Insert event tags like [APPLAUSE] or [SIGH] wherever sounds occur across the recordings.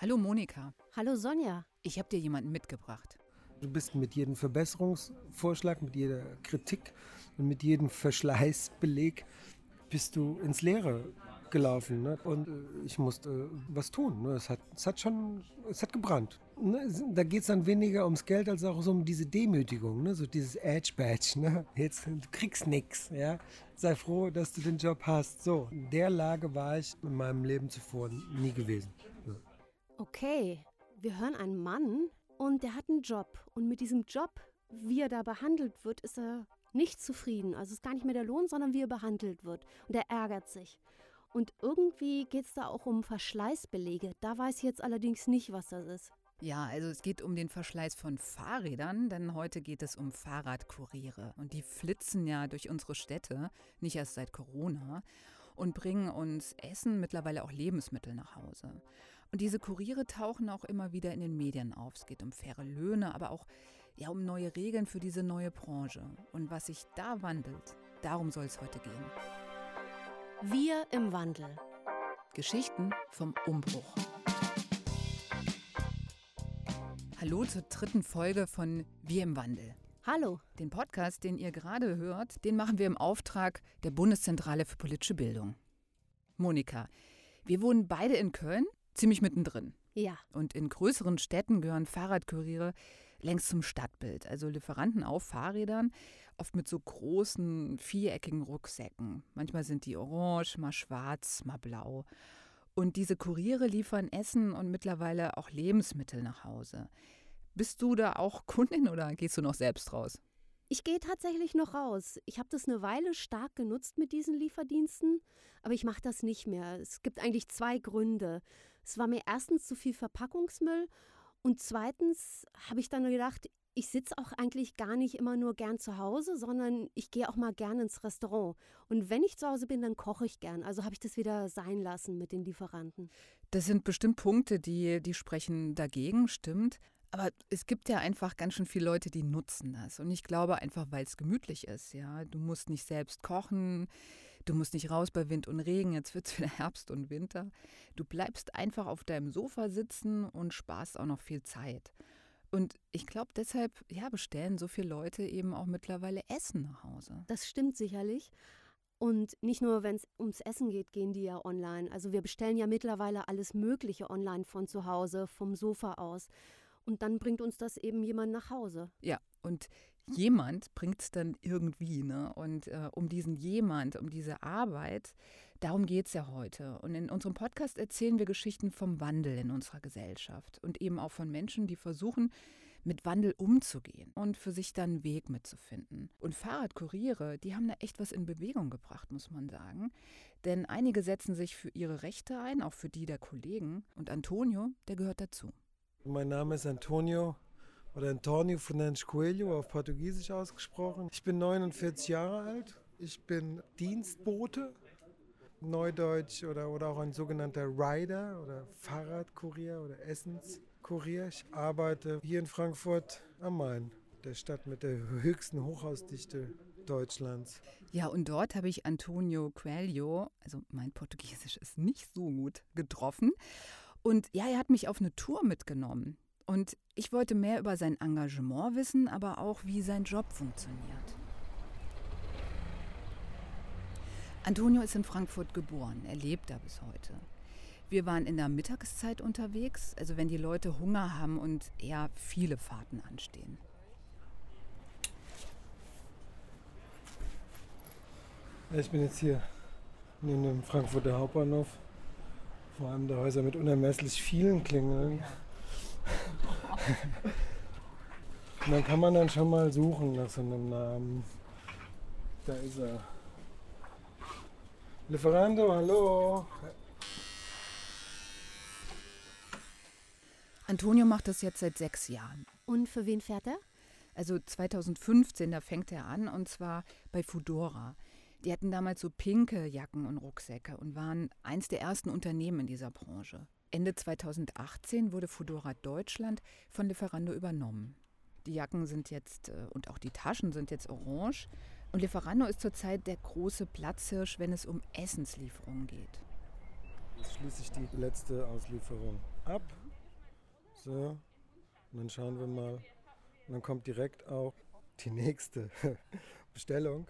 Hallo Monika. Hallo Sonja. Ich habe dir jemanden mitgebracht. Du bist mit jedem Verbesserungsvorschlag, mit jeder Kritik und mit jedem Verschleißbeleg bist du ins Leere gelaufen. Ne? Und äh, ich musste äh, was tun. Ne? Es, hat, es hat schon, es hat gebrannt. Ne? Da geht es dann weniger ums Geld als auch so um diese Demütigung, ne? so dieses Edge-Badge. Ne? Jetzt, du kriegst nichts. Ja? Sei froh, dass du den Job hast. So, in der Lage war ich in meinem Leben zuvor nie gewesen. Okay, wir hören einen Mann und der hat einen Job. Und mit diesem Job, wie er da behandelt wird, ist er nicht zufrieden. Also ist gar nicht mehr der Lohn, sondern wie er behandelt wird. Und er ärgert sich. Und irgendwie geht es da auch um Verschleißbelege. Da weiß ich jetzt allerdings nicht, was das ist. Ja, also es geht um den Verschleiß von Fahrrädern, denn heute geht es um Fahrradkuriere. Und die flitzen ja durch unsere Städte, nicht erst seit Corona, und bringen uns Essen, mittlerweile auch Lebensmittel nach Hause. Und diese Kuriere tauchen auch immer wieder in den Medien auf. Es geht um faire Löhne, aber auch ja, um neue Regeln für diese neue Branche. Und was sich da wandelt, darum soll es heute gehen. Wir im Wandel. Geschichten vom Umbruch. Hallo zur dritten Folge von Wir im Wandel. Hallo. Den Podcast, den ihr gerade hört, den machen wir im Auftrag der Bundeszentrale für politische Bildung. Monika, wir wohnen beide in Köln, ziemlich mittendrin. Ja. Und in größeren Städten gehören Fahrradkuriere längst zum Stadtbild. Also Lieferanten auf Fahrrädern, oft mit so großen, viereckigen Rucksäcken. Manchmal sind die orange, mal schwarz, mal blau. Und diese Kuriere liefern Essen und mittlerweile auch Lebensmittel nach Hause. Bist du da auch [LAUGHS] Kundin oder gehst du noch selbst raus? Ich gehe tatsächlich noch raus. Ich habe das eine Weile stark genutzt mit diesen Lieferdiensten, aber ich mache das nicht mehr. Es gibt eigentlich zwei Gründe. Es war mir erstens zu viel Verpackungsmüll und zweitens habe ich dann gedacht, ich sitze auch eigentlich gar nicht immer nur gern zu Hause, sondern ich gehe auch mal gern ins Restaurant. Und wenn ich zu Hause bin, dann koche ich gern. Also habe ich das wieder sein lassen mit den Lieferanten. Das sind bestimmt Punkte, die, die sprechen dagegen, stimmt. Aber es gibt ja einfach ganz schön viele Leute, die nutzen das. Und ich glaube einfach, weil es gemütlich ist. Ja, du musst nicht selbst kochen, du musst nicht raus bei Wind und Regen. Jetzt wird es [LAUGHS] wieder Herbst und Winter. Du bleibst einfach auf deinem Sofa sitzen und sparst auch noch viel Zeit. Und ich glaube, deshalb ja, bestellen so viele Leute eben auch mittlerweile Essen nach Hause. Das stimmt sicherlich. Und nicht nur, wenn es ums Essen geht, gehen die ja online. Also wir bestellen ja mittlerweile alles Mögliche online von zu Hause, vom Sofa aus. Und dann bringt uns das eben jemand nach Hause. Ja, und jemand bringt es dann irgendwie. Ne? Und äh, um diesen jemand, um diese Arbeit, darum geht es ja heute. Und in unserem Podcast erzählen wir Geschichten vom Wandel in unserer Gesellschaft und eben auch von Menschen, die versuchen, mit Wandel umzugehen und für sich dann einen Weg mitzufinden. Und Fahrradkuriere, die haben da echt was in Bewegung gebracht, muss man sagen. Denn einige setzen sich für ihre Rechte ein, auch für die der Kollegen. Und Antonio, der gehört dazu. Mein Name ist Antonio oder Antonio Fernandes Coelho auf Portugiesisch ausgesprochen. Ich bin 49 Jahre alt. Ich bin Dienstbote, Neudeutsch oder, oder auch ein sogenannter Rider oder Fahrradkurier oder Essenskurier. Ich arbeite hier in Frankfurt am Main, der Stadt mit der höchsten Hochhausdichte Deutschlands. Ja, und dort habe ich Antonio Coelho, also mein Portugiesisch ist nicht so gut, getroffen. Und ja, er hat mich auf eine Tour mitgenommen. Und ich wollte mehr über sein Engagement wissen, aber auch, wie sein Job funktioniert. Antonio ist in Frankfurt geboren. Er lebt da bis heute. Wir waren in der Mittagszeit unterwegs, also wenn die Leute Hunger haben und eher viele Fahrten anstehen. Ich bin jetzt hier neben dem Frankfurter Hauptbahnhof vor allem der Häuser mit unermesslich vielen Klingeln. Und dann kann man dann schon mal suchen nach so einem Namen. Da ist er. Lieferando, hallo. Antonio macht das jetzt seit sechs Jahren. Und für wen fährt er? Also 2015, da fängt er an und zwar bei Fudora. Die hatten damals so pinke Jacken und Rucksäcke und waren eins der ersten Unternehmen in dieser Branche. Ende 2018 wurde Fudora Deutschland von Lieferando übernommen. Die Jacken sind jetzt äh, und auch die Taschen sind jetzt orange. Und Lieferando ist zurzeit der große Platzhirsch, wenn es um Essenslieferungen geht. Jetzt schließe ich die letzte Auslieferung ab So, und dann schauen wir mal. Und dann kommt direkt auch die nächste [LAUGHS] Bestellung.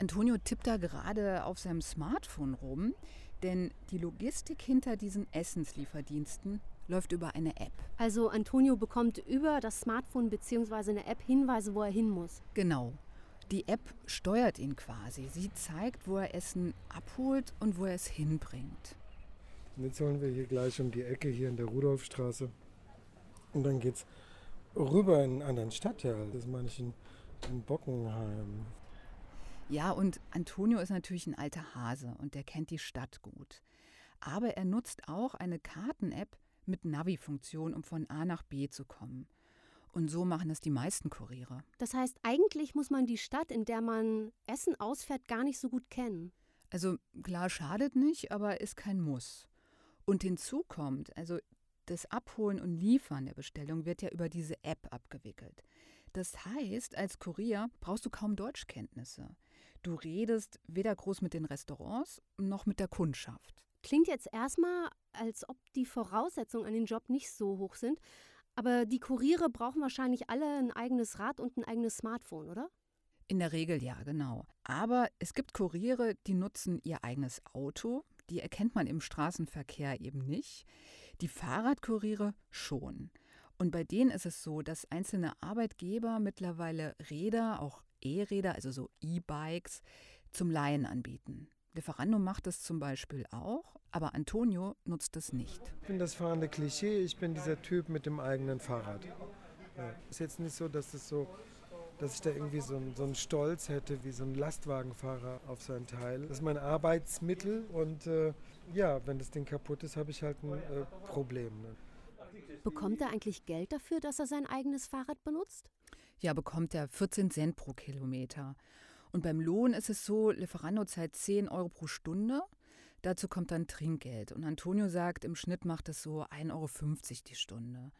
Antonio tippt da gerade auf seinem Smartphone rum, denn die Logistik hinter diesen Essenslieferdiensten läuft über eine App. Also Antonio bekommt über das Smartphone bzw. eine App Hinweise, wo er hin muss. Genau. Die App steuert ihn quasi. Sie zeigt, wo er Essen abholt und wo er es hinbringt. Und jetzt holen wir hier gleich um die Ecke hier in der Rudolfstraße. Und dann geht's rüber in einen anderen Stadtteil. Das meine ich in, in Bockenheim. Ja, und Antonio ist natürlich ein alter Hase und der kennt die Stadt gut. Aber er nutzt auch eine Karten-App mit Navi-Funktion, um von A nach B zu kommen. Und so machen es die meisten Kuriere. Das heißt, eigentlich muss man die Stadt, in der man Essen ausfährt, gar nicht so gut kennen. Also klar, schadet nicht, aber ist kein Muss. Und hinzu kommt, also das Abholen und Liefern der Bestellung wird ja über diese App abgewickelt. Das heißt, als Kurier brauchst du kaum Deutschkenntnisse. Du redest weder groß mit den Restaurants noch mit der Kundschaft. Klingt jetzt erstmal, als ob die Voraussetzungen an den Job nicht so hoch sind, aber die Kuriere brauchen wahrscheinlich alle ein eigenes Rad und ein eigenes Smartphone, oder? In der Regel ja, genau. Aber es gibt Kuriere, die nutzen ihr eigenes Auto. Die erkennt man im Straßenverkehr eben nicht. Die Fahrradkuriere schon. Und bei denen ist es so, dass einzelne Arbeitgeber mittlerweile Räder, auch E-Räder, also so E-Bikes, zum Leihen anbieten. Lieferando macht das zum Beispiel auch, aber Antonio nutzt es nicht. Ich bin das fahrende Klischee, ich bin dieser Typ mit dem eigenen Fahrrad. Ja, ist jetzt nicht so, dass es so, dass ich da irgendwie so, so einen Stolz hätte wie so ein Lastwagenfahrer auf sein Teil. Das ist mein Arbeitsmittel und äh, ja, wenn das Ding kaputt ist, habe ich halt ein äh, Problem. Ne? Bekommt er eigentlich Geld dafür, dass er sein eigenes Fahrrad benutzt? Ja, bekommt er 14 Cent pro Kilometer. Und beim Lohn ist es so, Lieferando zahlt 10 Euro pro Stunde. Dazu kommt dann Trinkgeld. Und Antonio sagt, im Schnitt macht es so 1,50 Euro die Stunde.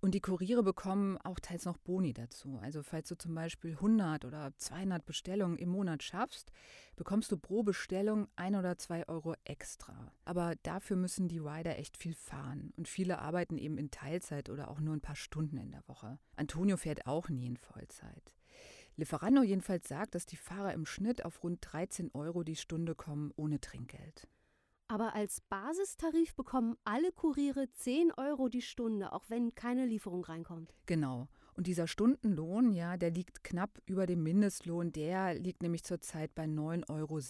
Und die Kuriere bekommen auch teils noch Boni dazu. Also falls du zum Beispiel 100 oder 200 Bestellungen im Monat schaffst, bekommst du pro Bestellung ein oder zwei Euro extra. Aber dafür müssen die Rider echt viel fahren. Und viele arbeiten eben in Teilzeit oder auch nur ein paar Stunden in der Woche. Antonio fährt auch nie in Vollzeit. Lieferando jedenfalls sagt, dass die Fahrer im Schnitt auf rund 13 Euro die Stunde kommen ohne Trinkgeld. Aber als Basistarif bekommen alle Kuriere 10 Euro die Stunde, auch wenn keine Lieferung reinkommt. Genau. Und dieser Stundenlohn, ja, der liegt knapp über dem Mindestlohn. Der liegt nämlich zurzeit bei 9,60 Euro.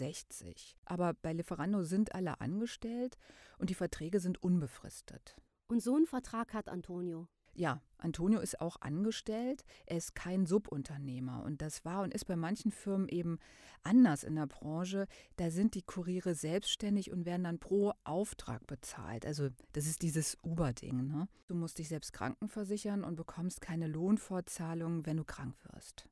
Aber bei Lieferando sind alle angestellt und die Verträge sind unbefristet. Und so einen Vertrag hat Antonio. Ja, Antonio ist auch angestellt. Er ist kein Subunternehmer. Und das war und ist bei manchen Firmen eben anders in der Branche. Da sind die Kuriere selbstständig und werden dann pro Auftrag bezahlt. Also, das ist dieses Uber-Ding. Ne? Du musst dich selbst krankenversichern und bekommst keine Lohnfortzahlung, wenn du krank wirst.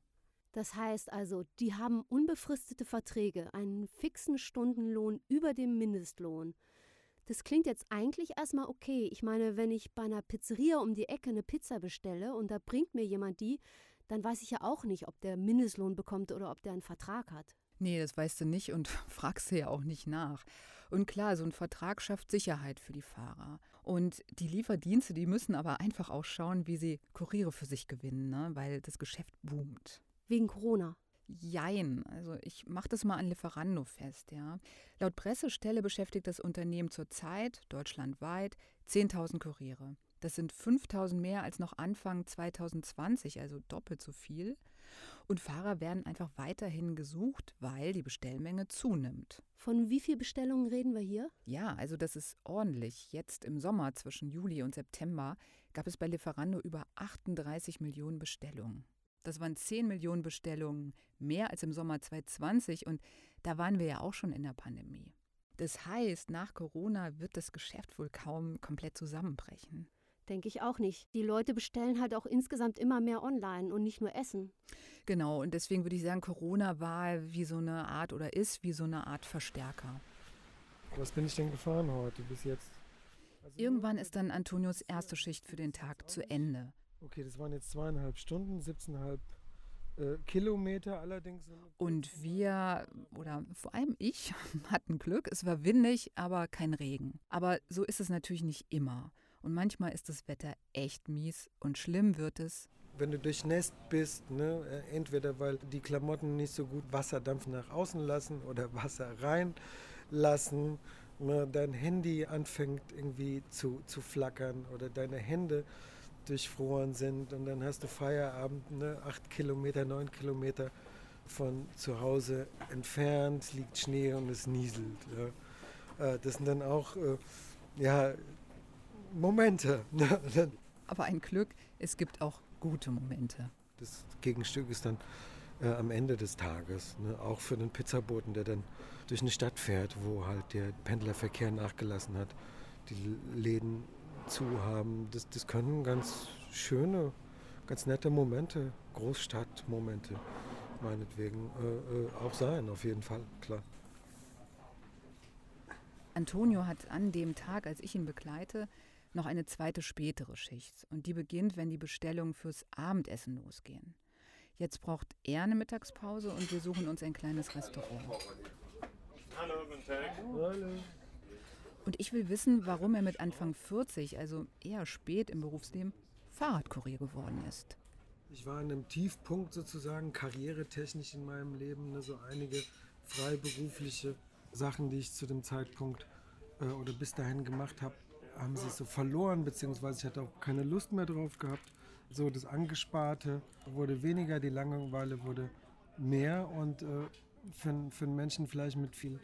Das heißt also, die haben unbefristete Verträge, einen fixen Stundenlohn über dem Mindestlohn. Das klingt jetzt eigentlich erstmal okay. Ich meine, wenn ich bei einer Pizzeria um die Ecke eine Pizza bestelle und da bringt mir jemand die, dann weiß ich ja auch nicht, ob der Mindestlohn bekommt oder ob der einen Vertrag hat. Nee, das weißt du nicht und [LAUGHS] fragst du ja auch nicht nach. Und klar, so ein Vertrag schafft Sicherheit für die Fahrer. Und die Lieferdienste, die müssen aber einfach auch schauen, wie sie Kuriere für sich gewinnen, ne? weil das Geschäft boomt. Wegen Corona. Jein. Also ich mache das mal an Lieferando fest, ja. Laut Pressestelle beschäftigt das Unternehmen zurzeit deutschlandweit 10.000 Kuriere. Das sind 5.000 mehr als noch Anfang 2020, also doppelt so viel. Und Fahrer werden einfach weiterhin gesucht, weil die Bestellmenge zunimmt. Von wie viel Bestellungen reden wir hier? Ja, also das ist ordentlich. Jetzt im Sommer zwischen Juli und September gab es bei Lieferando über 38 Millionen Bestellungen. Das waren 10 Millionen Bestellungen, mehr als im Sommer 2020 und da waren wir ja auch schon in der Pandemie. Das heißt, nach Corona wird das Geschäft wohl kaum komplett zusammenbrechen. Denke ich auch nicht. Die Leute bestellen halt auch insgesamt immer mehr online und nicht nur Essen. Genau, und deswegen würde ich sagen, Corona war wie so eine Art oder ist wie so eine Art Verstärker. Was bin ich denn gefahren heute bis jetzt? Also Irgendwann ist dann Antonios erste Schicht für den Tag zu Ende. Okay, das waren jetzt zweieinhalb Stunden, 17,5 äh, Kilometer allerdings. Und wir, oder vor allem ich, [LAUGHS] hatten Glück. Es war windig, aber kein Regen. Aber so ist es natürlich nicht immer. Und manchmal ist das Wetter echt mies und schlimm wird es. Wenn du durchnässt bist, ne, äh, entweder weil die Klamotten nicht so gut Wasserdampf nach außen lassen oder [LAUGHS] Wasser reinlassen, ne, dein Handy anfängt irgendwie zu, zu flackern oder deine Hände durchfroren sind und dann hast du Feierabend, ne, acht Kilometer, neun Kilometer von zu Hause entfernt, liegt Schnee und es nieselt. Ja. Äh, das sind dann auch äh, ja, Momente. [LAUGHS] Ne? Aber ein Glück, es gibt auch gute Momente. Das Gegenstück ist dann äh, am Ende des Tages, ne? auch für den Pizzaboten, der dann durch eine Stadt fährt, wo halt der Pendlerverkehr nachgelassen hat, die Läden zu haben. Das, das können ganz schöne, ganz nette Momente, Großstadtmomente meinetwegen äh, äh, auch sein, auf jeden Fall, klar. Antonio hat an dem Tag, als ich ihn begleite, noch eine zweite spätere Schicht. Und die beginnt, wenn die Bestellungen fürs Abendessen losgehen. Jetzt braucht er eine Mittagspause und wir suchen uns ein kleines Restaurant. Hallo, guten Tag. Hallo. Und ich will wissen, warum er mit Anfang 40, also eher spät im Berufsleben, Fahrradkurier geworden ist. Ich war an einem Tiefpunkt sozusagen, karrieretechnisch in meinem Leben, ne, so einige freiberufliche Sachen, die ich zu dem Zeitpunkt äh, oder bis dahin gemacht habe, haben sich so verloren, beziehungsweise ich hatte auch keine Lust mehr drauf gehabt. So das Angesparte wurde weniger, die Langeweile wurde mehr und äh, für, für einen Menschen vielleicht mit viel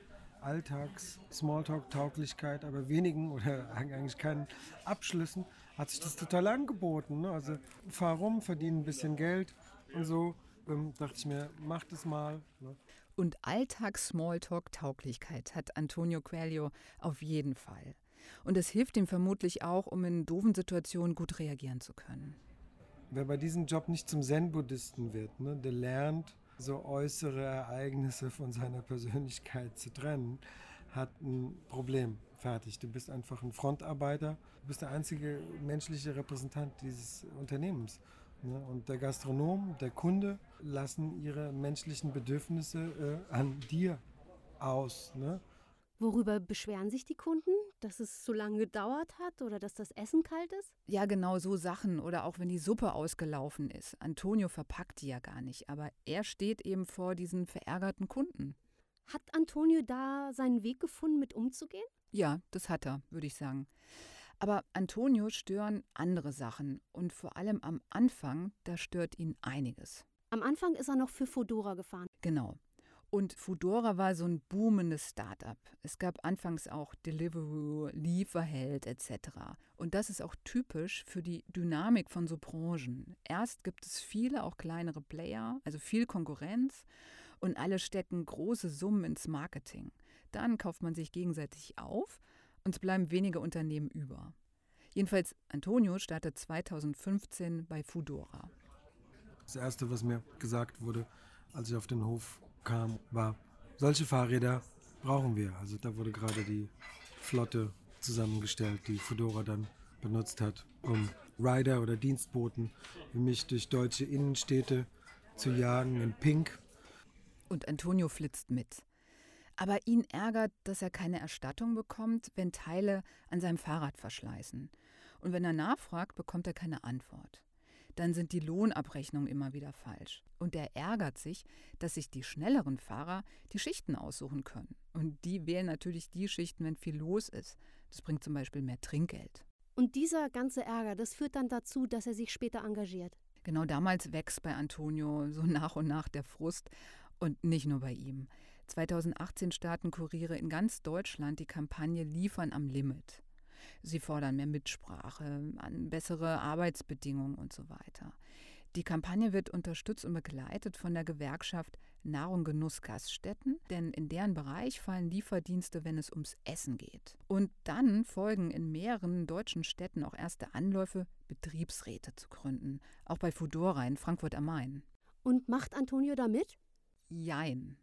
Alltags, Smalltalk-Tauglichkeit, aber wenigen oder [LAUGHS] eigentlich keinen Abschlüssen, hat sich das total angeboten. Ne? Also fahr rum, verdiene ein bisschen Geld und so. Ähm, dachte ich mir, mach das mal. Ne? Und Alltags-Smalltalk-Tauglichkeit hat Antonio Coelho auf jeden Fall. Und es hilft ihm vermutlich auch, um in doofen Situationen gut reagieren zu können. Wer bei diesem Job nicht zum Zen-Buddhisten wird, ne, der lernt, so äußere Ereignisse von seiner Persönlichkeit zu trennen, hat ein Problem. Fertig. Du bist einfach ein Frontarbeiter. Du bist der einzige menschliche Repräsentant dieses Unternehmens. Ne? Und der Gastronom, der Kunde lassen ihre menschlichen Bedürfnisse äh, an dir aus. Ne? Worüber beschweren sich die Kunden? Dass es zu lange gedauert hat oder dass das Essen kalt ist? Ja, genau so Sachen. Oder auch wenn die Suppe ausgelaufen ist. Antonio verpackt die ja gar nicht, aber er steht eben vor diesen verärgerten Kunden. Hat Antonio da seinen Weg gefunden, mit umzugehen? Ja, das hat er, würde ich sagen. Aber Antonio stören andere Sachen und vor allem am Anfang, da stört ihn einiges. Am Anfang ist er noch für Fodora gefahren. Genau. Und Foodora war so ein boomendes Start-up. Es gab anfangs auch Deliveroo, Lieferheld etc. Und das ist auch typisch für die Dynamik von so Branchen. Erst gibt es viele, auch kleinere Player, also viel Konkurrenz und alle stecken große Summen ins Marketing. Dann kauft man sich gegenseitig auf und es bleiben wenige Unternehmen über. Jedenfalls Antonio startet 2015 bei Foodora. Das Erste, was mir gesagt wurde, als ich auf den Hof kam, war, solche Fahrräder brauchen wir. Also da wurde gerade die Flotte zusammengestellt, die Fedora dann benutzt hat, um Rider oder Dienstboten wie mich durch deutsche Innenstädte zu jagen in Pink. Und Antonio flitzt mit. Aber ihn ärgert, dass er keine Erstattung bekommt, wenn Teile an seinem Fahrrad verschleißen. Und wenn er nachfragt, bekommt er keine Antwort dann sind die Lohnabrechnungen immer wieder falsch. Und er ärgert sich, dass sich die schnelleren Fahrer die Schichten aussuchen können. Und die wählen natürlich die Schichten, wenn viel los ist. Das bringt zum Beispiel mehr Trinkgeld. Und dieser ganze Ärger, das führt dann dazu, dass er sich später engagiert. Genau damals wächst bei Antonio so nach und nach der Frust und nicht nur bei ihm. 2018 starten Kuriere in ganz Deutschland die Kampagne Liefern am Limit. Sie fordern mehr Mitsprache, an bessere Arbeitsbedingungen und so weiter. Die Kampagne wird unterstützt und begleitet von der Gewerkschaft Nahrung Genuss Gaststätten, denn in deren Bereich fallen Lieferdienste, wenn es ums Essen geht. Und dann folgen in mehreren deutschen Städten auch erste Anläufe, Betriebsräte zu gründen, auch bei Fudora in Frankfurt am Main. Und macht Antonio da mit? Jein.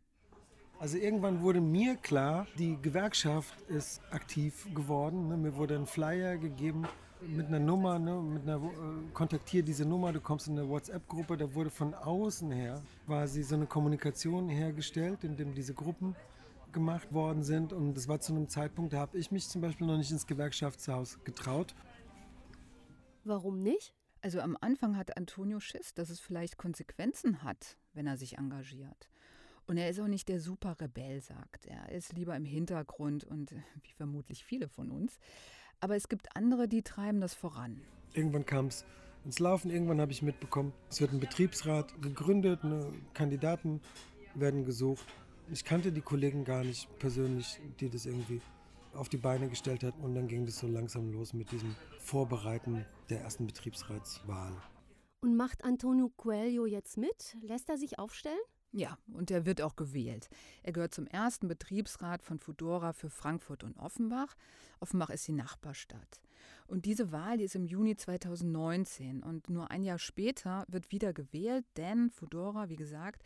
Also irgendwann wurde mir klar, die Gewerkschaft ist aktiv geworden. Ne? Mir wurde ein Flyer gegeben mit einer Nummer, ne? mit einer äh, kontaktiere diese Nummer, du kommst in eine WhatsApp-Gruppe. Da wurde von außen her quasi so eine Kommunikation hergestellt, in dem diese Gruppen gemacht worden sind. Und das war zu einem Zeitpunkt, da habe ich mich zum Beispiel noch nicht ins Gewerkschaftshaus getraut. Warum nicht? Also am Anfang hat Antonio Schiss, dass es vielleicht Konsequenzen hat, wenn er sich engagiert. Und er ist auch nicht der super Rebell, sagt er. Er ist lieber im Hintergrund und wie vermutlich viele von uns. Aber es gibt andere, die treiben das voran. Irgendwann kam es ins Laufen, irgendwann habe ich mitbekommen, es wird ein Betriebsrat gegründet, ne, Kandidaten werden gesucht. Ich kannte die Kollegen gar nicht persönlich, die das irgendwie auf die Beine gestellt hat. Und dann ging das so langsam los mit diesem Vorbereiten der ersten Betriebsratswahl. Und macht Antonio Coelho jetzt mit? Lässt er sich aufstellen? Ja, und er wird auch gewählt. Er gehört zum ersten Betriebsrat von Fudora für Frankfurt und Offenbach. Offenbach ist die Nachbarstadt. Und diese Wahl die ist im Juni 2019 und nur ein Jahr später wird wieder gewählt, denn Fudora, wie gesagt,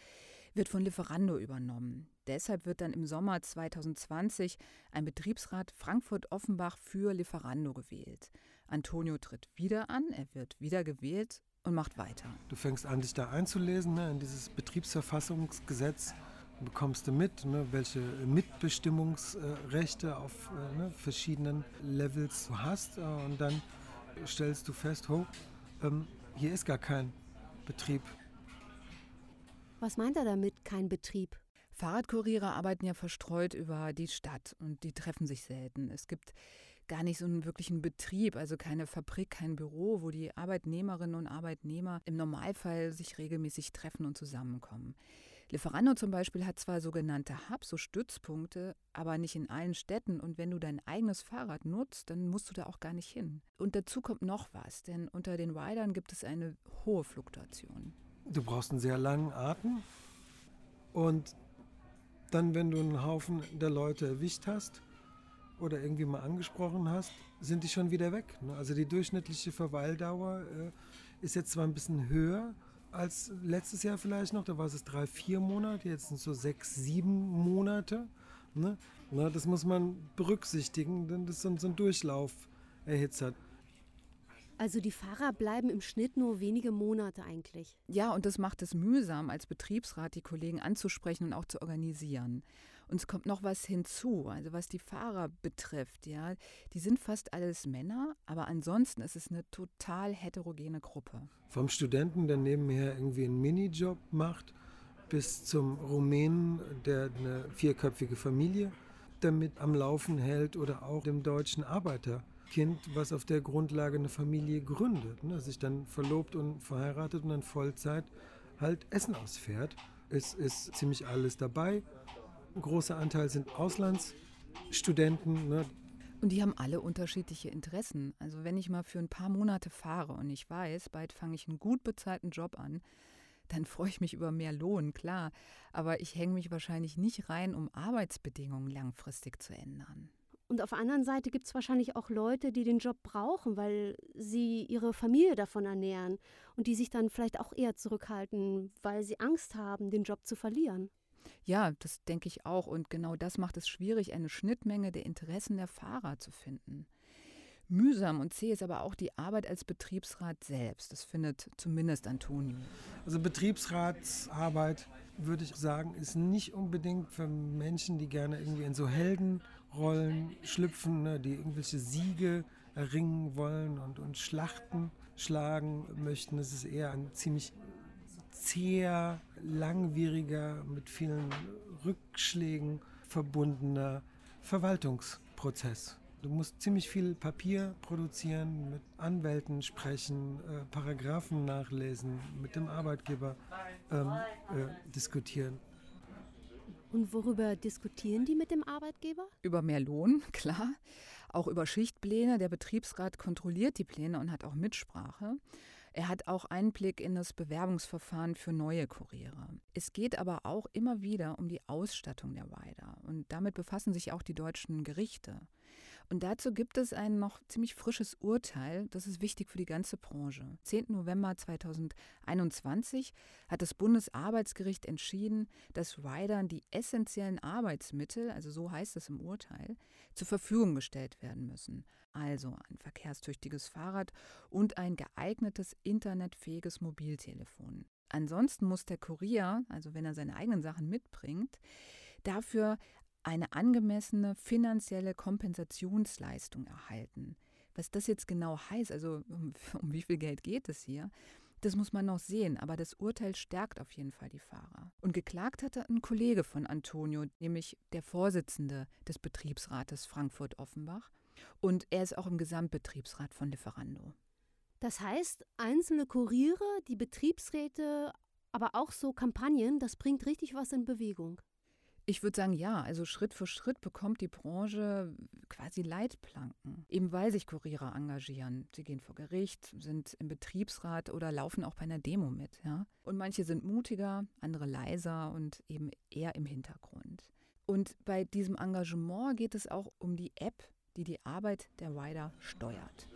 wird von Lieferando übernommen. Deshalb wird dann im Sommer 2020 ein Betriebsrat Frankfurt-Offenbach für Lieferando gewählt. Antonio tritt wieder an, er wird wieder gewählt und macht weiter. Du fängst an, dich da einzulesen ne, in dieses Betriebsverfassungsgesetz. Bekommst du mit, ne, welche Mitbestimmungsrechte auf äh, ne, verschiedenen Levels du hast. Äh, und dann stellst du fest, ho, ähm, hier ist gar kein Betrieb. Was meint er damit, kein Betrieb? Fahrradkuriere arbeiten ja verstreut über die Stadt und die treffen sich selten. Es gibt gar nicht so einen wirklichen Betrieb, also keine Fabrik, kein Büro, wo die Arbeitnehmerinnen und Arbeitnehmer im Normalfall sich regelmäßig treffen und zusammenkommen. Lieferando zum Beispiel hat zwar sogenannte Hubs, so Stützpunkte, aber nicht in allen Städten. Und wenn du dein eigenes Fahrrad nutzt, dann musst du da auch gar nicht hin. Und dazu kommt noch was, denn unter den Riders gibt es eine hohe Fluktuation. Du brauchst einen sehr langen Atem und dann, wenn du einen Haufen der Leute erwischt hast, oder irgendwie mal angesprochen hast, sind die schon wieder weg. Ne? Also die durchschnittliche Verweildauer äh, ist jetzt zwar ein bisschen höher als letztes Jahr vielleicht noch, da war es drei, vier Monate, jetzt sind es so sechs, sieben Monate. Ne? Na, das muss man berücksichtigen, denn das ist so ein Durchlauf erhitzert. Also die Fahrer bleiben im Schnitt nur wenige Monate eigentlich. Ja, und das macht es mühsam, als Betriebsrat die Kollegen anzusprechen und auch zu organisieren. Und es kommt noch was hinzu, also was die Fahrer betrifft, ja. Die sind fast alles Männer, aber ansonsten ist es eine total heterogene Gruppe. Vom Studenten, der nebenher irgendwie einen Minijob macht, bis zum Rumänen, der eine vierköpfige Familie damit am Laufen hält oder auch dem deutschen Arbeiterkind, was auf der Grundlage eine Familie gründet, ne, sich dann verlobt und verheiratet und dann Vollzeit halt Essen ausfährt. Es ist ziemlich alles dabei. Ein großer Anteil sind Auslandsstudenten. Ne? Und die haben alle unterschiedliche Interessen. Also wenn ich mal für ein paar Monate fahre und ich weiß, bald fange ich einen gut bezahlten Job an, dann freue ich mich über mehr Lohn, klar. Aber ich hänge mich wahrscheinlich nicht rein, um Arbeitsbedingungen langfristig zu ändern. Und auf der anderen Seite gibt es wahrscheinlich auch Leute, die den Job brauchen, weil sie ihre Familie davon ernähren und die sich dann vielleicht auch eher zurückhalten, weil sie Angst haben, den Job zu verlieren. Ja, das denke ich auch. Und genau das macht es schwierig, eine Schnittmenge der Interessen der Fahrer zu finden. Mühsam und zäh ist aber auch die Arbeit als Betriebsrat selbst. Das findet zumindest Antonio. Also Betriebsratsarbeit, würde ich sagen, ist nicht unbedingt für Menschen, die gerne irgendwie in so Heldenrollen schlüpfen, ne, die irgendwelche Siege erringen wollen und, und Schlachten schlagen möchten. Es ist eher ein ziemlich zäher, langwieriger, mit vielen Rückschlägen verbundener Verwaltungsprozess. Du musst ziemlich viel Papier produzieren, mit Anwälten sprechen, äh, Paragraphen nachlesen, mit dem Arbeitgeber ähm, äh, diskutieren. Und worüber diskutieren die mit dem Arbeitgeber? Über mehr Lohn, [LAUGHS] klar. Auch über Schichtpläne. Der Betriebsrat kontrolliert die Pläne und hat auch Mitsprache. Er hat auch Einblick in das Bewerbungsverfahren für neue Kuriere. Es geht aber auch immer wieder um die Ausstattung der Weider und damit befassen sich auch die deutschen Gerichte. Und dazu gibt es ein noch ziemlich frisches Urteil, das ist wichtig für die ganze Branche. 10. November 2021 hat das Bundesarbeitsgericht entschieden, dass Ridern die essentiellen Arbeitsmittel, also so heißt es im Urteil, zur Verfügung gestellt werden müssen. Also ein verkehrstüchtiges Fahrrad und ein geeignetes internetfähiges Mobiltelefon. Ansonsten muss der Kurier, also wenn er seine eigenen Sachen mitbringt, dafür eine angemessene finanzielle Kompensationsleistung erhalten. Was das jetzt genau heißt, also um, [LAUGHS] um wie viel Geld geht es hier, das muss man noch sehen, aber das Urteil stärkt auf jeden Fall die Fahrer. Und geklagt hatte ein Kollege von Antonio, nämlich der Vorsitzende des Betriebsrates Frankfurt-Offenbach. Und er ist auch im Gesamtbetriebsrat von Lieferando. Das heißt, einzelne Kuriere, die Betriebsräte, aber auch so Kampagnen, das bringt richtig was in Bewegung. Ich würde sagen, ja. Also Schritt für Schritt bekommt die Branche quasi Leitplanken, eben weil sich Kuriere engagieren. Sie gehen vor Gericht, sind im Betriebsrat oder laufen auch bei einer Demo mit. Ja? Und manche sind mutiger, andere leiser und eben eher im Hintergrund. Und bei diesem Engagement geht es auch um die App, die die Arbeit der Rider steuert.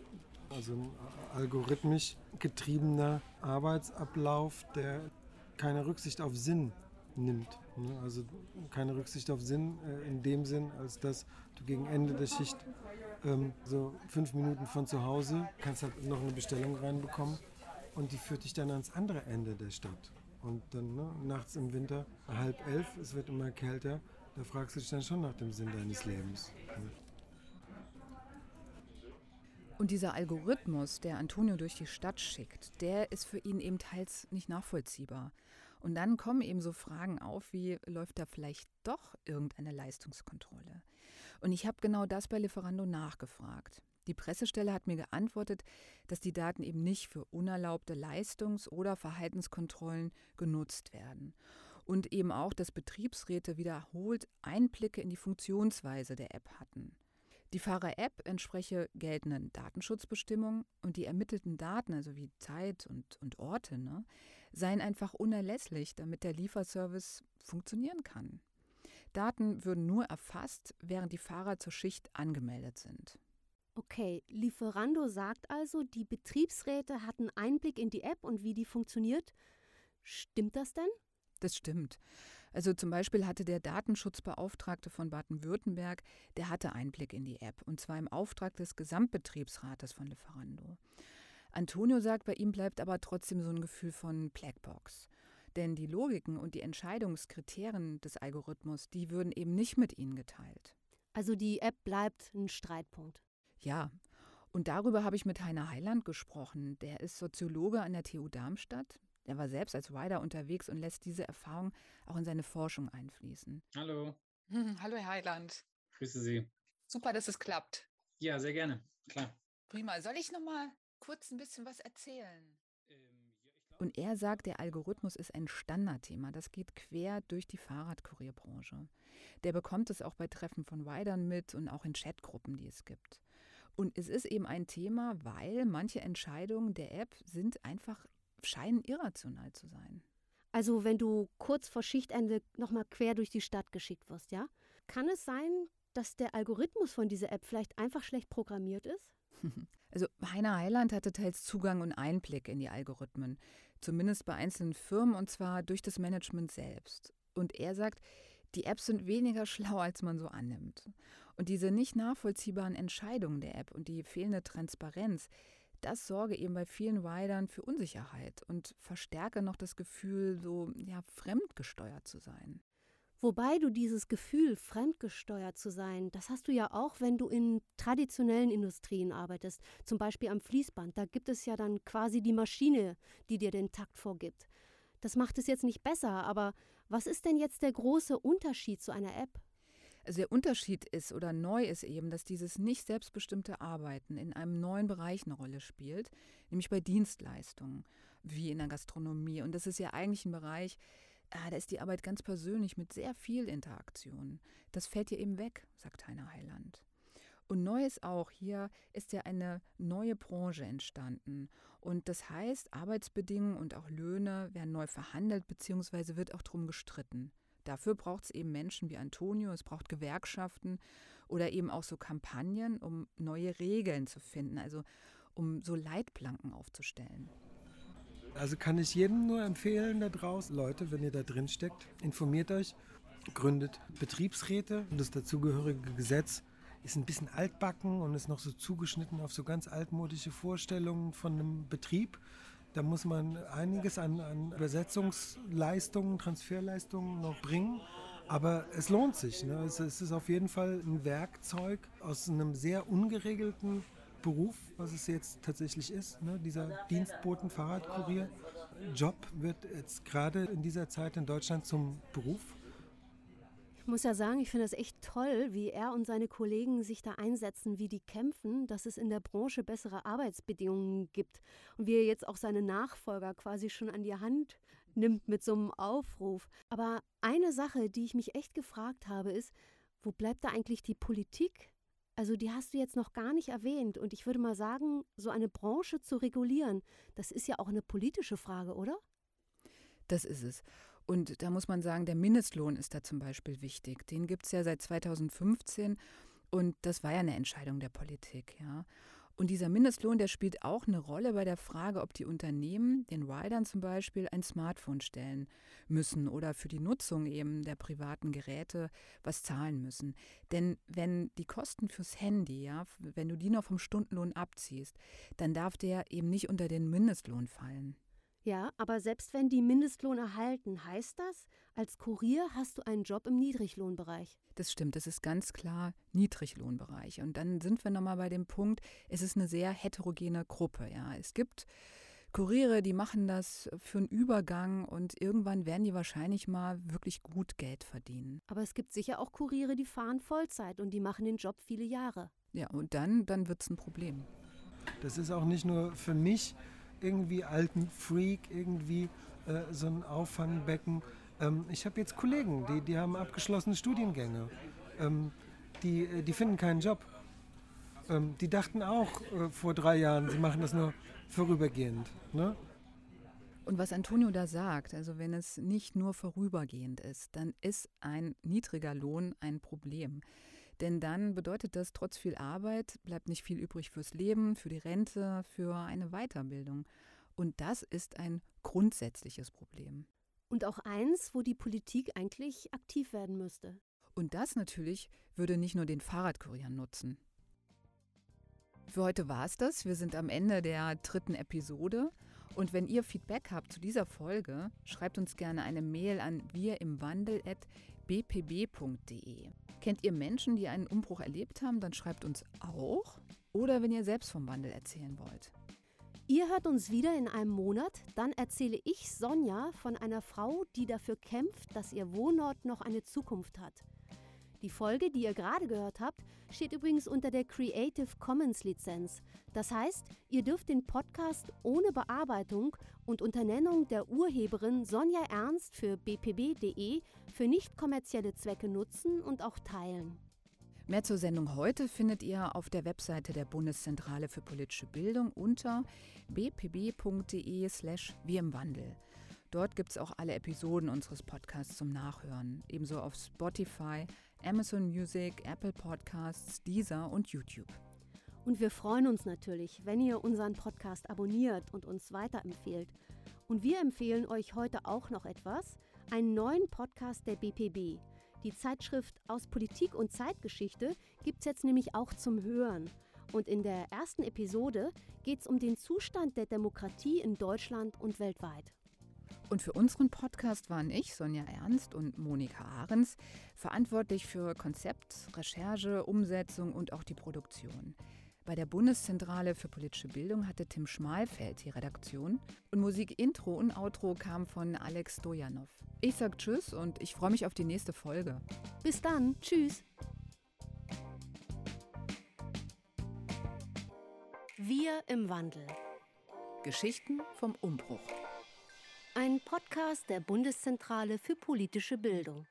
Also ein algorithmisch getriebener Arbeitsablauf, der keine Rücksicht auf Sinn nimmt. Ne? Also keine Rücksicht auf Sinn äh, in dem Sinn, als dass du gegen Ende der Schicht ähm, so fünf Minuten von zu Hause kannst halt noch eine Bestellung reinbekommen und die führt dich dann ans andere Ende der Stadt. Und dann ne, nachts im Winter, halb elf, es wird immer kälter, da fragst du dich dann schon nach dem Sinn deines Lebens. Ne? Und dieser Algorithmus, der Antonio durch die Stadt schickt, der ist für ihn eben teils nicht nachvollziehbar. Und dann kommen eben so Fragen auf, wie läuft da vielleicht doch irgendeine Leistungskontrolle? Und ich habe genau das bei Lieferando nachgefragt. Die Pressestelle hat mir geantwortet, dass die Daten eben nicht für unerlaubte Leistungs- oder Verhaltenskontrollen genutzt werden. Und eben auch, dass Betriebsräte wiederholt Einblicke in die Funktionsweise der App hatten. Die Fahrer-App entspreche geltenden Datenschutzbestimmungen und die ermittelten Daten, also wie Zeit und, und Orte, ne, seien einfach unerlässlich, damit der Lieferservice funktionieren kann. Daten würden nur erfasst, während die Fahrer zur Schicht angemeldet sind. Okay, Lieferando sagt also, die Betriebsräte hatten Einblick in die App und wie die funktioniert. Stimmt das denn? Das stimmt. Also zum Beispiel hatte der Datenschutzbeauftragte von Baden-Württemberg, der hatte Einblick in die App, und zwar im Auftrag des Gesamtbetriebsrates von Lieferando. Antonio sagt, bei ihm bleibt aber trotzdem so ein Gefühl von Blackbox. Denn die Logiken und die Entscheidungskriterien des Algorithmus, die würden eben nicht mit ihnen geteilt. Also die App bleibt ein Streitpunkt. Ja, und darüber habe ich mit Heiner Heiland gesprochen. Der ist Soziologe an der TU Darmstadt. Er war selbst als Rider unterwegs und lässt diese Erfahrung auch in seine Forschung einfließen. Hallo. Hm, hallo, Herr Heiland. Grüße Sie. Super, dass es klappt. Ja, sehr gerne. Klar. Prima. Soll ich noch mal kurz ein bisschen was erzählen? Ähm, und er sagt, der Algorithmus ist ein Standardthema. Das geht quer durch die Fahrradkurierbranche. Der bekommt es auch bei Treffen von Riders mit und auch in Chatgruppen, die es gibt. Und es ist eben ein Thema, weil manche Entscheidungen der App sind einfach scheinen irrational zu sein. Also wenn du kurz vor Schichtende nochmal quer durch die Stadt geschickt wirst, ja? Kann es sein, dass der Algorithmus von dieser App vielleicht einfach schlecht programmiert ist? [LAUGHS] Also Heiner Heiland hatte teils Zugang und Einblick in die Algorithmen, zumindest bei einzelnen Firmen und zwar durch das Management selbst. Und er sagt, die Apps sind weniger [LAUGHS] schlau, als man so annimmt. Und diese nicht nachvollziehbaren Entscheidungen der App und die fehlende Transparenz, das sorge eben bei vielen Riders für Unsicherheit und verstärke noch das Gefühl, so ja, fremdgesteuert zu sein. Wobei du dieses Gefühl, fremdgesteuert zu sein, das hast du ja auch, wenn du in traditionellen Industrien arbeitest, zum Beispiel am Fließband. Da gibt es ja dann quasi die Maschine, die dir den Takt vorgibt. Das macht es jetzt nicht besser, aber was ist denn jetzt der große Unterschied zu einer App? Also der Unterschied ist oder neu ist eben, dass dieses nicht selbstbestimmte Arbeiten in einem neuen Bereich eine Rolle spielt, nämlich bei Dienstleistungen, wie in der Gastronomie. Und das ist ja eigentlich ein Bereich, ah, da ist die Arbeit ganz persönlich mit sehr viel Interaktion. Das fällt hier eben weg, sagt Heiner Heiland. Und neu ist auch, hier ist ja eine neue Branche entstanden. Und das heißt, Arbeitsbedingungen und auch Löhne werden neu verhandelt, beziehungsweise wird auch darum gestritten. Dafür braucht es eben Menschen wie Antonio, es braucht Gewerkschaften oder eben auch so Kampagnen, um neue Regeln zu finden, also um so Leitplanken aufzustellen. Also kann ich jedem nur empfehlen da draußen, Leute, wenn ihr da drin steckt, informiert euch, gründet Betriebsräte und das dazugehörige Gesetz ist ein bisschen altbacken und ist noch so zugeschnitten auf so ganz altmodische Vorstellungen von einem Betrieb. Da muss man einiges an, an Übersetzungsleistungen, Transferleistungen noch bringen. Aber es lohnt sich. Ne? Es, es, ist auf jeden Fall ein Werkzeug aus einem sehr ungeregelten Beruf, was es jetzt tatsächlich ist. Ne? Dieser Dienstboten-Fahrradkurier-Job wird jetzt gerade in dieser Zeit in Deutschland zum Beruf. Ich muss ja sagen, ich finde das echt toll, wie er und seine Kollegen sich da einsetzen, wie die kämpfen, dass es in der Branche bessere Arbeitsbedingungen gibt und wie er jetzt auch seine Nachfolger quasi schon an die Hand nimmt mit so einem Aufruf. Aber eine Sache, die ich mich echt gefragt habe, ist, wo bleibt da eigentlich die Politik? Also die hast du jetzt noch gar nicht erwähnt. Und ich würde mal sagen, so eine Branche zu regulieren, das ist ja auch eine politische Frage, oder? Das ist es. Und da muss man sagen, der Mindestlohn ist da zum Beispiel wichtig. Den gibt es ja seit 2015 und das war ja eine Entscheidung der Politik. Ja. Und dieser Mindestlohn, der spielt auch eine Rolle bei der Frage, ob die Unternehmen den Riders zum Beispiel ein Smartphone stellen müssen oder für die Nutzung eben der privaten Geräte was zahlen müssen. Denn wenn die Kosten fürs Handy, ja, wenn du die noch vom Stundenlohn abziehst, dann darf der eben nicht unter den Mindestlohn fallen. Ja, aber selbst wenn die Mindestlohn erhalten, heißt das, als Kurier hast du einen Job im Niedriglohnbereich. Das stimmt, das ist ganz klar Niedriglohnbereich. Und dann sind wir nochmal bei dem Punkt, es ist eine sehr heterogene Gruppe. Ja. Es gibt Kuriere, die machen das für einen Übergang und irgendwann werden die wahrscheinlich mal wirklich gut Geld verdienen. Aber es gibt sicher auch Kuriere, die fahren Vollzeit und die machen den Job viele Jahre. Ja, und dann, dann wird es ein Problem. Das ist auch nicht nur für mich irgendwie alten Freak, irgendwie äh, so ein Auffangbecken. Ähm, ich habe jetzt Kollegen, die, die haben abgeschlossene Studiengänge. Ähm, die, äh, die finden keinen Job. Ähm, die dachten auch äh, vor drei Jahren, sie machen das nur vorübergehend. Ne? Und was Antonio da sagt, also wenn es nicht nur vorübergehend ist, dann ist ein niedriger Lohn ein Problem. Denn dann bedeutet das, trotz viel Arbeit bleibt nicht viel übrig fürs Leben, für die Rente, für eine Weiterbildung. Und das ist ein grundsätzliches Problem. Und auch eins, wo die Politik eigentlich aktiv werden müsste. Und das natürlich würde nicht nur den Fahrradkurier nutzen. Für heute war es das. Wir sind am Ende der dritten Episode. Und wenn ihr Feedback habt zu dieser Folge, schreibt uns gerne eine Mail an wirimwandel.bpb.de. Kennt ihr Menschen, die einen Umbruch erlebt haben, dann schreibt uns auch. Oder wenn ihr selbst vom Wandel erzählen wollt. Ihr hört uns wieder in einem Monat. Dann erzähle ich Sonja von einer Frau, die dafür kämpft, dass ihr Wohnort noch eine Zukunft hat. Die Folge, die ihr gerade gehört habt, steht übrigens unter der Creative Commons Lizenz. Das heißt, ihr dürft den Podcast ohne Bearbeitung und unter Nennung der Urheberin Sonja Ernst für bpb.de für nicht kommerzielle Zwecke nutzen und auch teilen. Mehr zur Sendung heute findet ihr auf der Webseite der Bundeszentrale für politische Bildung unter bpb.de/slash wie im Wandel. Dort gibt es auch alle Episoden unseres Podcasts zum Nachhören, ebenso auf Spotify, Amazon Music, Apple Podcasts, Deezer und YouTube. Und wir freuen uns natürlich, wenn ihr unseren Podcast abonniert und uns weiterempfehlt. Und wir empfehlen euch heute auch noch etwas, einen neuen Podcast der BPB. Die Zeitschrift aus Politik und Zeitgeschichte gibt es jetzt nämlich auch zum Hören. Und in der ersten Episode geht es um den Zustand der Demokratie in Deutschland und weltweit. Und für unseren Podcast waren ich, Sonja Ernst und Monika Ahrens, verantwortlich für Konzept, Recherche, Umsetzung und auch die Produktion. Bei der Bundeszentrale für politische Bildung hatte Tim Schmalfeld die Redaktion und Musik Intro und Outro kam von Alex Stojanov. Ich sag Tschüss und ich freue mich auf die nächste Folge. Bis dann, Tschüss. Wir im Wandel. Geschichten vom Umbruch. Ein Podcast der Bundeszentrale für politische Bildung.